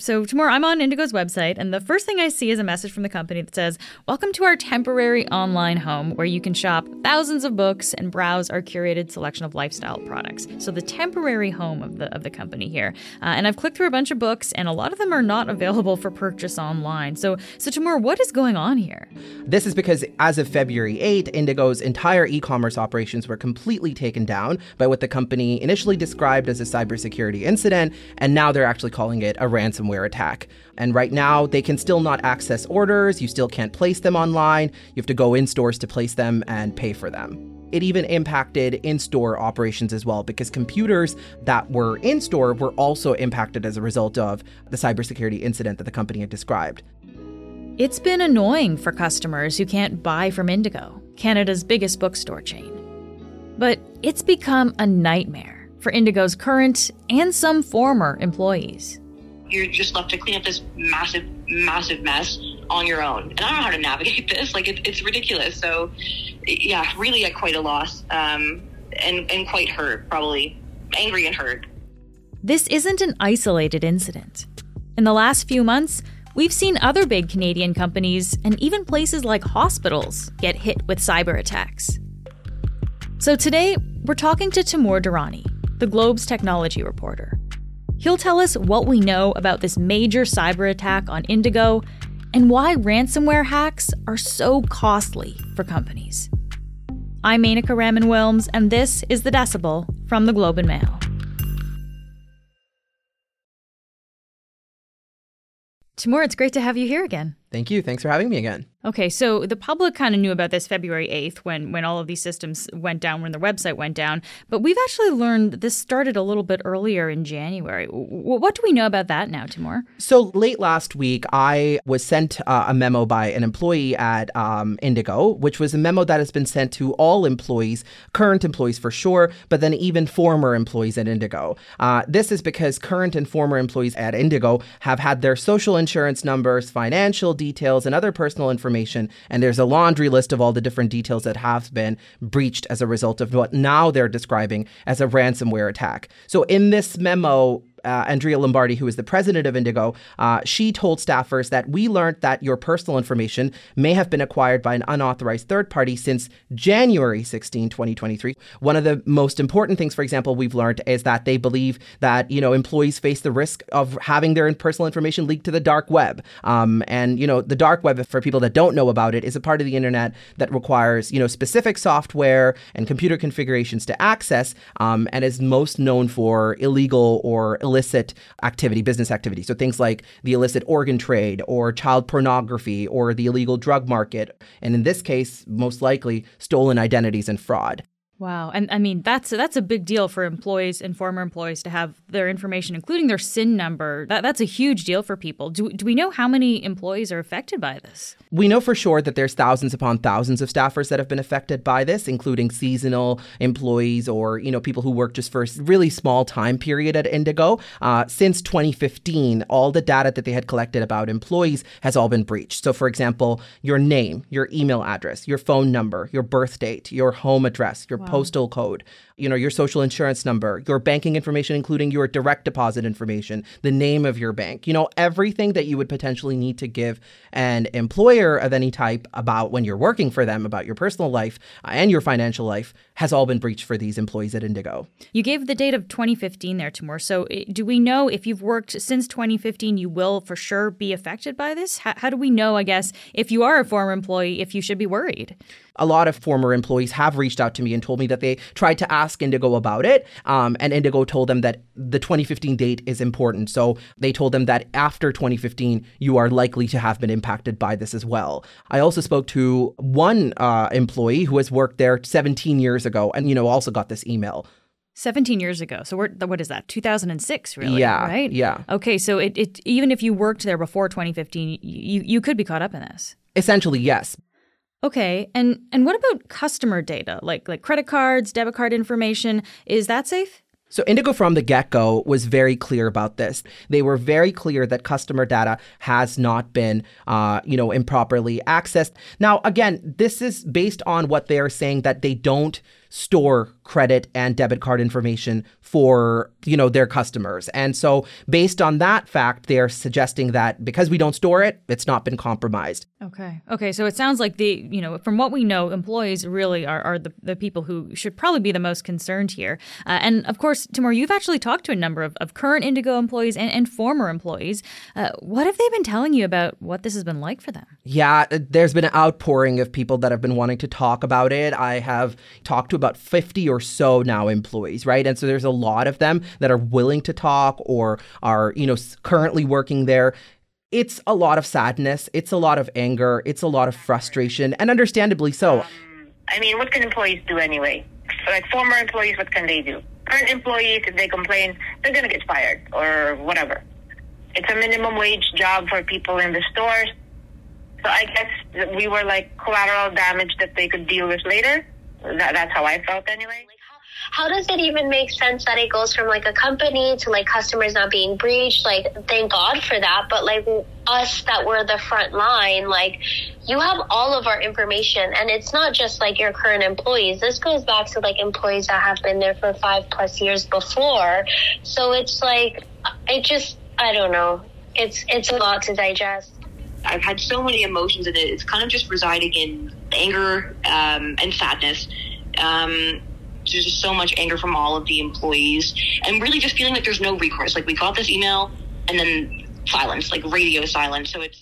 So, tomorrow I'm on Indigo's website, and the first thing I see is a message from the company that says, Welcome to our temporary online home where you can shop thousands of books and browse our curated selection of lifestyle products. So, the temporary home of the, of the company here. Uh, and I've clicked through a bunch of books, and a lot of them are not available for purchase online. So, so Temur, what is going on here? This is because as of February 8, Indigo's entire e commerce operations were completely taken down by what the company initially described as a cybersecurity incident, and now they're actually calling it a ransomware ransomware attack. And right now, they can still not access orders. You still can't place them online. You have to go in stores to place them and pay for them. It even impacted in store operations as well because computers that were in store were also impacted as a result of the cybersecurity incident that the company had described. It's been annoying for customers who can't buy from Indigo, Canada's biggest bookstore chain. But it's become a nightmare for Indigo's current and some former employees you're just left to clean up this massive, massive mess on your own. And I don't know how to navigate this. Like, it, it's ridiculous. So, yeah, really at quite a loss um, and, and quite hurt, probably angry and hurt. This isn't an isolated incident. In the last few months, we've seen other big Canadian companies and even places like hospitals get hit with cyber attacks. So today, we're talking to Temur Durrani, the Globe's technology reporter. He'll tell us what we know about this major cyber attack on Indigo and why ransomware hacks are so costly for companies. I'm Menaka Raman Wilms, and this is The Decibel from the Globe and Mail. Temur, it's great to have you here again. Thank you. Thanks for having me again. Okay, so the public kind of knew about this February 8th when, when all of these systems went down, when the website went down. But we've actually learned this started a little bit earlier in January. what do we know about that now, Temur? So late last week, I was sent uh, a memo by an employee at um, Indigo, which was a memo that has been sent to all employees, current employees for sure, but then even former employees at Indigo. Uh, this is because current and former employees at Indigo have had their social insurance numbers, financial details, and other personal information. And there's a laundry list of all the different details that have been breached as a result of what now they're describing as a ransomware attack. So in this memo, uh, Andrea Lombardi, who is the president of Indigo, uh, she told staffers that we learned that your personal information may have been acquired by an unauthorized third party since January 16, 2023. One of the most important things, for example, we've learned is that they believe that you know employees face the risk of having their personal information leaked to the dark web. Um, and you know the dark web, for people that don't know about it, is a part of the internet that requires you know specific software and computer configurations to access, um, and is most known for illegal or illicit activity, business activity. So things like the illicit organ trade or child pornography or the illegal drug market. And in this case, most likely stolen identities and fraud. Wow, and I mean that's that's a big deal for employees and former employees to have their information, including their SIN number. That that's a huge deal for people. Do do we know how many employees are affected by this? We know for sure that there's thousands upon thousands of staffers that have been affected by this, including seasonal employees or you know people who work just for a really small time period at Indigo. Uh, since 2015, all the data that they had collected about employees has all been breached. So, for example, your name, your email address, your phone number, your birth date, your home address, your wow postal code, you know, your social insurance number, your banking information, including your direct deposit information, the name of your bank, you know, everything that you would potentially need to give an employer of any type about when you're working for them, about your personal life uh, and your financial life, has all been breached for these employees at Indigo. You gave the date of 2015 there, Temur. So do we know if you've worked since 2015, you will for sure be affected by this? How, how do we know, I guess, if you are a former employee, if you should be worried? A lot of former employees have reached out to me and told me that they tried to ask Indigo about it. Um, and Indigo told them that the 2015 date is important. So they told them that after 2015, you are likely to have been impacted by this as well. I also spoke to one uh, employee who has worked there 17 years ago and, you know, also got this email. 17 years ago. So what is that? 2006, really? Yeah. Right? Yeah. Okay. So it, it even if you worked there before 2015, you, you could be caught up in this. Essentially, yes. Okay, and and what about customer data, like like credit cards, debit card information? Is that safe? So Indigo from the get-go was very clear about this. They were very clear that customer data has not been, uh, you know, improperly accessed. Now, again, this is based on what they are saying that they don't store credit and debit card information for you know their customers. And so based on that fact they're suggesting that because we don't store it it's not been compromised. Okay. Okay. So it sounds like the you know from what we know employees really are, are the, the people who should probably be the most concerned here. Uh, and of course Temur you've actually talked to a number of, of current indigo employees and, and former employees. Uh, what have they been telling you about what this has been like for them yeah there's been an outpouring of people that have been wanting to talk about it i have talked to about 50 or so now employees right and so there's a lot of them that are willing to talk or are, you know, currently working there. It's a lot of sadness, it's a lot of anger, it's a lot of frustration, and understandably so. Um, I mean, what can employees do anyway? Like former employees, what can they do? Current employees, if they complain, they're going to get fired or whatever. It's a minimum wage job for people in the stores. So I guess we were like collateral damage that they could deal with later. That, that's how I felt anyway how does it even make sense that it goes from like a company to like customers not being breached? Like, thank God for that. But like us that were the front line, like you have all of our information and it's not just like your current employees. This goes back to like employees that have been there for five plus years before. So it's like, it just, I don't know. It's, it's a lot to digest. I've had so many emotions in it. It's kind of just residing in anger um, and sadness. Um, there's just so much anger from all of the employees and really just feeling like there's no recourse. Like we got this email and then silence, like radio silence. So it's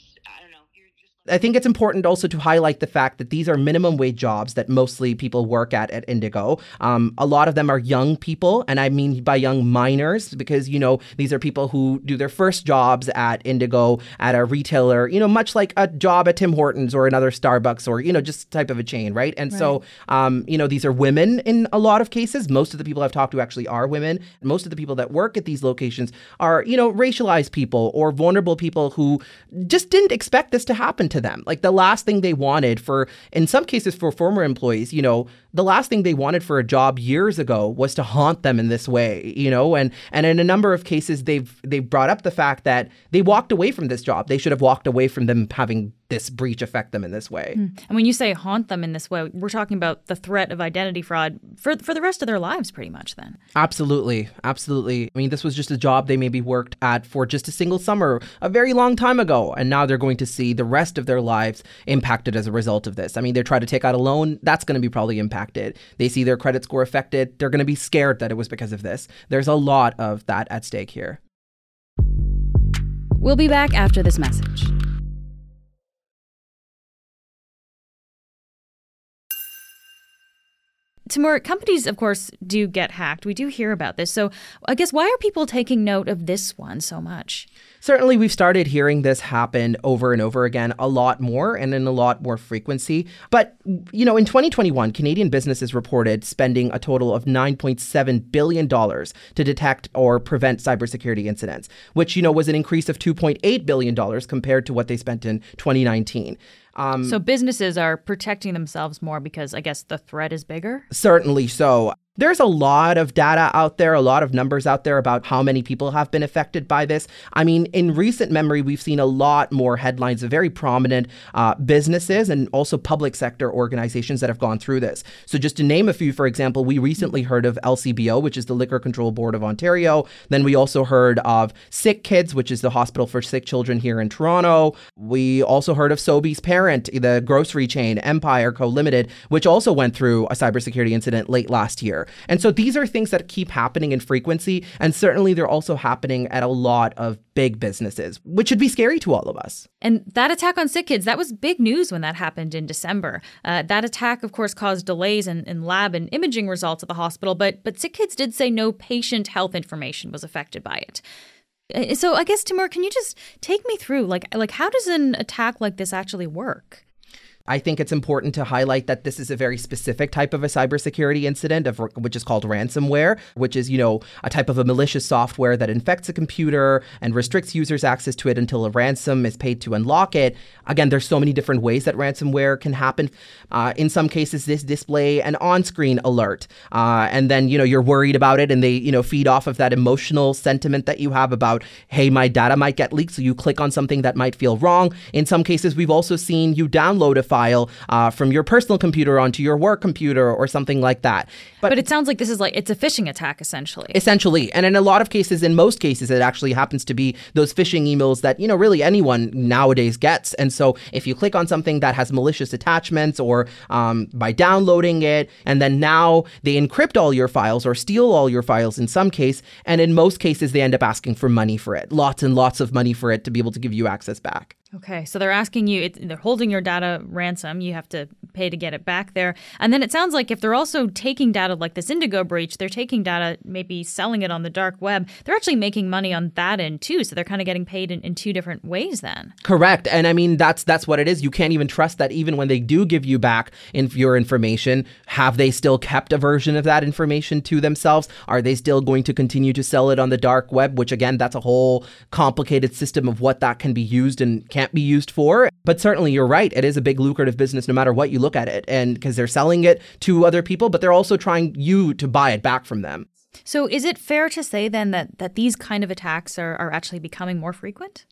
I think it's important also to highlight the fact that these are minimum wage jobs that mostly people work at at Indigo. Um, a lot of them are young people, and I mean by young minors because you know these are people who do their first jobs at Indigo at a retailer. You know, much like a job at Tim Hortons or another Starbucks or you know just type of a chain, right? And right. so um, you know these are women in a lot of cases. Most of the people I've talked to actually are women. Most of the people that work at these locations are you know racialized people or vulnerable people who just didn't expect this to happen to them. Like the last thing they wanted for, in some cases, for former employees, you know, the last thing they wanted for a job years ago was to haunt them in this way, you know, and and in a number of cases they've they've brought up the fact that they walked away from this job. They should have walked away from them having this breach affect them in this way. Mm. And when you say haunt them in this way, we're talking about the threat of identity fraud for for the rest of their lives pretty much then. Absolutely. Absolutely. I mean, this was just a job they maybe worked at for just a single summer a very long time ago and now they're going to see the rest of their lives impacted as a result of this. I mean, they try to take out a loan, that's going to be probably impacted. They see their credit score affected, they're going to be scared that it was because of this. There's a lot of that at stake here. We'll be back after this message. Temur, companies, of course, do get hacked. We do hear about this. So I guess why are people taking note of this one so much? Certainly, we've started hearing this happen over and over again a lot more and in a lot more frequency. But, you know, in 2021, Canadian businesses reported spending a total of $9.7 billion to detect or prevent cybersecurity incidents, which, you know, was an increase of $2.8 billion compared to what they spent in 2019. Um, so businesses are protecting themselves more because I guess the threat is bigger? Certainly so. There's a lot of data out there, a lot of numbers out there about how many people have been affected by this. I mean, in recent memory, we've seen a lot more headlines of very prominent uh, businesses and also public sector organizations that have gone through this. So, just to name a few, for example, we recently heard of LCBO, which is the Liquor Control Board of Ontario. Then we also heard of Sick Kids, which is the Hospital for Sick Children here in Toronto. We also heard of Sobeys Parent, the grocery chain Empire Co. Limited, which also went through a cybersecurity incident late last year. And so these are things that keep happening in frequency. And certainly they're also happening at a lot of big businesses, which should be scary to all of us. And that attack on sick kids, that was big news when that happened in December. Uh, that attack, of course, caused delays in, in lab and imaging results at the hospital, but, but sick kids did say no patient health information was affected by it. Uh, so I guess Temur, can you just take me through like like how does an attack like this actually work? I think it's important to highlight that this is a very specific type of a cybersecurity incident, of, which is called ransomware, which is, you know, a type of a malicious software that infects a computer and restricts users' access to it until a ransom is paid to unlock it. Again, there's so many different ways that ransomware can happen. Uh, in some cases, this display an on-screen alert, uh, and then you know you're worried about it, and they you know feed off of that emotional sentiment that you have about, hey, my data might get leaked, so you click on something that might feel wrong. In some cases, we've also seen you download a file uh, from your personal computer onto your work computer or something like that. But, but it sounds like this is like it's a phishing attack essentially. Essentially, and in a lot of cases, in most cases, it actually happens to be those phishing emails that you know really anyone nowadays gets. And so if you click on something that has malicious attachments or um, by downloading it, and then now they encrypt all your files or steal all your files in some case, and in most cases they end up asking for money for it, lots and lots of money for it to be able to give you access back. Okay, so they're asking you, they're holding your data ransom. You have to pay to get it back there. And then it sounds like if they're also taking data like this Indigo breach, they're taking data, maybe selling it on the dark web. They're actually making money on that end too. So they're kind of getting paid in, in two different ways then. Correct. And I mean, that's that's what it is. You can't even trust that even when they do give you back in your information, have they still kept a version of that information to themselves? Are they still going to continue to sell it on the dark web? Which again, that's a whole complicated system of what that can be used and can't be used for. But certainly you're right. It is a big lucrative business no matter what you look at it. And because they're selling it to other people, but they're also trying you to buy it back from them. So is it fair to say then that, that these kind of attacks are, are actually becoming more frequent?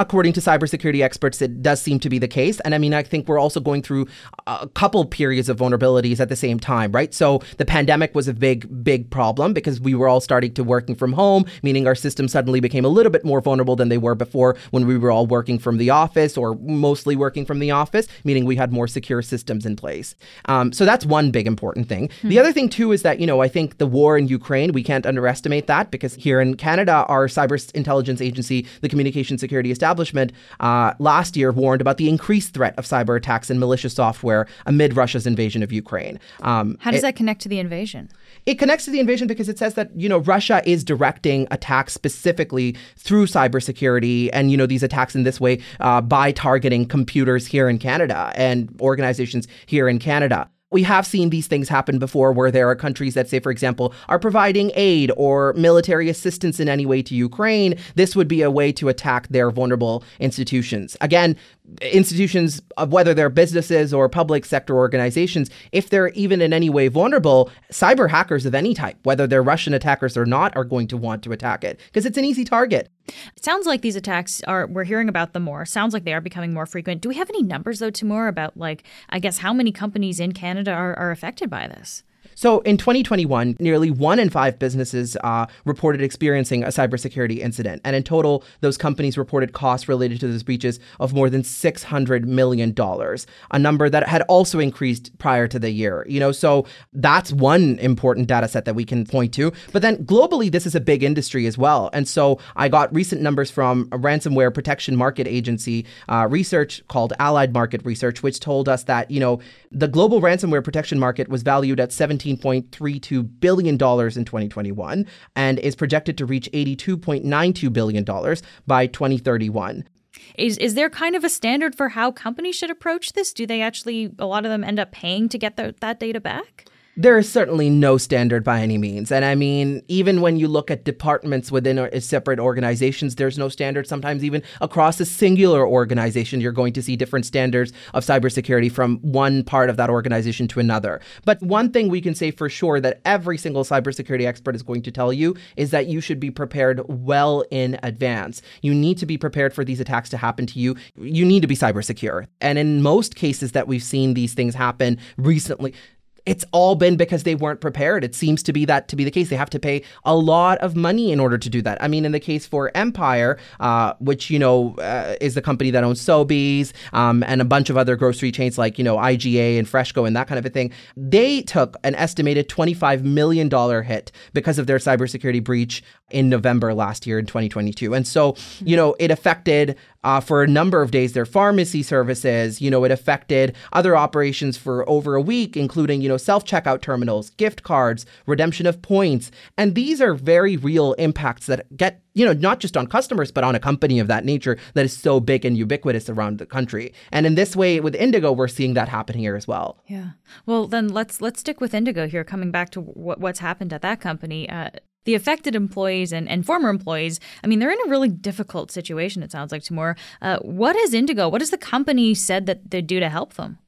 According to cybersecurity experts, it does seem to be the case. And I mean, I think we're also going through a couple periods of vulnerabilities at the same time, right? So the pandemic was a big, big problem because we were all starting to working from home, meaning our system suddenly became a little bit more vulnerable than they were before when we were all working from the office or mostly working from the office, meaning we had more secure systems in place. Um, so that's one big important thing. Mm-hmm. The other thing, too, is that, you know, I think the war in Ukraine, we can't underestimate that because here in Canada, our cyber intelligence agency, the Communication Security Establishment, establishment uh, last year warned about the increased threat of cyber attacks and malicious software amid Russia's invasion of Ukraine. Um, How does it, that connect to the invasion? It connects to the invasion because it says that you know Russia is directing attacks specifically through cybersecurity, and you know these attacks in this way uh, by targeting computers here in Canada and organizations here in Canada we have seen these things happen before where there are countries that, say, for example, are providing aid or military assistance in any way to Ukraine. This would be a way to attack their vulnerable institutions. Again, institutions, of whether they're businesses or public sector organizations, if they're even in any way vulnerable, cyber hackers of any type, whether they're Russian attackers or not, are going to want to attack it because it's an easy target. It sounds like these attacks are, we're hearing about them more. Sounds like they are becoming more frequent. Do we have any numbers, though, Temur, about, like, I guess, how many companies in Canada are, are affected by this? So in 2021, nearly one in five businesses uh, reported experiencing a cybersecurity incident. And in total, those companies reported costs related to those breaches of more than $600 million, a number that had also increased prior to the year. You know, so that's one important data set that we can point to. But then globally, this is a big industry as well. And so I got recent numbers from a ransomware protection market agency uh, research called Allied Market Research, which told us that, you know, the global ransomware protection market was valued at 17.32 billion dollars in 2021 and is projected to reach 82.92 billion dollars by 2031. Is is there kind of a standard for how companies should approach this? Do they actually a lot of them end up paying to get the, that data back? There is certainly no standard by any means. And I mean, even when you look at departments within separate organizations, there's no standard. Sometimes, even across a singular organization, you're going to see different standards of cybersecurity from one part of that organization to another. But one thing we can say for sure that every single cybersecurity expert is going to tell you is that you should be prepared well in advance. You need to be prepared for these attacks to happen to you. You need to be cyber secure. And in most cases that we've seen these things happen recently, it's all been because they weren't prepared. It seems to be that to be the case. They have to pay a lot of money in order to do that. I mean, in the case for Empire, uh, which you know uh, is the company that owns Sobeys um, and a bunch of other grocery chains like you know IGA and Freshco and that kind of a thing, they took an estimated twenty-five million dollar hit because of their cybersecurity breach in November last year in 2022. And so, you know, it affected uh, for a number of days their pharmacy services. You know, it affected other operations for over a week, including, you know, self checkout terminals, gift cards, redemption of points. And these are very real impacts that get you know, not just on customers, but on a company of that nature that is so big and ubiquitous around the country. And in this way, with Indigo, we're seeing that happen here as well. Yeah. Well, then let's let's stick with Indigo here. Coming back to what, what's happened at that company, uh, the affected employees and, and former employees, I mean, they're in a really difficult situation, it sounds like, Temur. Uh, what has Indigo, what has the company said that they do to help them?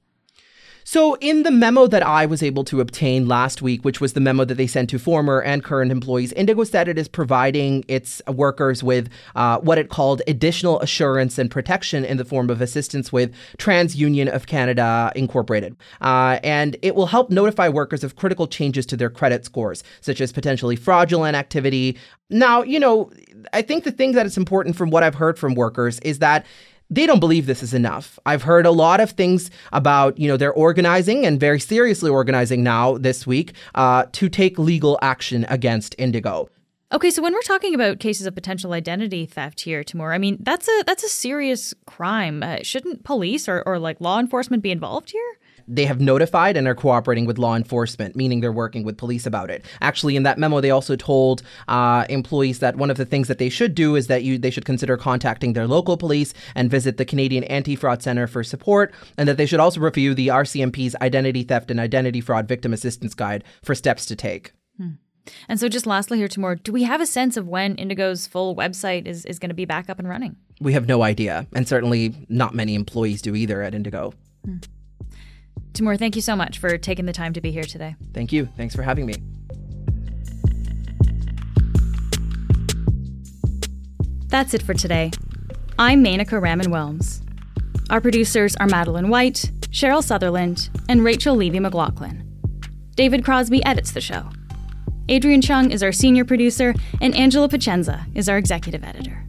So, in the memo that I was able to obtain last week, which was the memo that they sent to former and current employees, Indigo said it is providing its workers with uh, what it called additional assurance and protection in the form of assistance with TransUnion of Canada Incorporated. Uh, and it will help notify workers of critical changes to their credit scores, such as potentially fraudulent activity. Now, you know, I think the thing that is important from what I've heard from workers is that they don't believe this is enough. I've heard a lot of things about, you know, they're organizing and very seriously organizing now this week uh, to take legal action against Indigo. Okay, so when we're talking about cases of potential identity theft here, Temur, I mean that's a that's a serious crime. Uh, shouldn't police or, or like law enforcement be involved here? They have notified and are cooperating with law enforcement, meaning they're working with police about it. Actually, in that memo, they also told uh, employees that one of the things that they should do is that you they should consider contacting their local police and visit the Canadian Anti-Fraud Center for support, and that they should also review the RCMP's Identity Theft and Identity Fraud Victim Assistance Guide for steps to take. Hmm. And so, just lastly here, Temur, do we have a sense of when Indigo's full website is, is going to be back up and running? We have no idea, and certainly not many employees do either at Indigo. Hmm. Temur, thank you so much for taking the time to be here today. Thank you. Thanks for having me. That's it for today. I'm Menaka Raman Wilms. Our producers are Madeline White, Cheryl Sutherland, and Rachel Levy McLaughlin. David Crosby edits the show. Adrian Chung is our senior producer, and Angela Pacienza is our executive editor.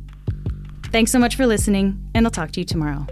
Thanks so much for listening, and I'll talk to you tomorrow.